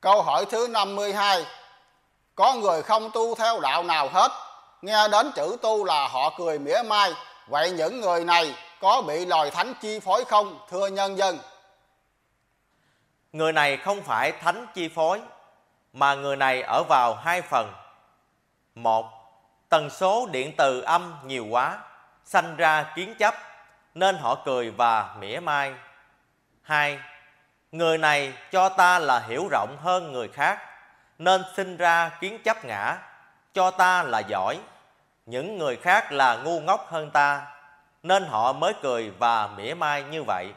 Câu hỏi thứ 52 Có người không tu theo đạo nào hết? Nghe đến chữ tu là họ cười mỉa mai. Vậy những người này có bị lòi thánh chi phối không, thưa nhân dân? Người này không phải thánh chi phối, Mà người này ở vào hai phần. Một, Tần số điện từ âm nhiều quá, Sanh ra kiến chấp, Nên họ cười và mỉa mai. Hai Người này cho ta là hiểu rộng hơn người khác, Nên sinh ra kiến chấp ngã. Cho ta là giỏi, Những người khác là ngu ngốc hơn ta, Nên họ mới cười và mỉa mai như vậy.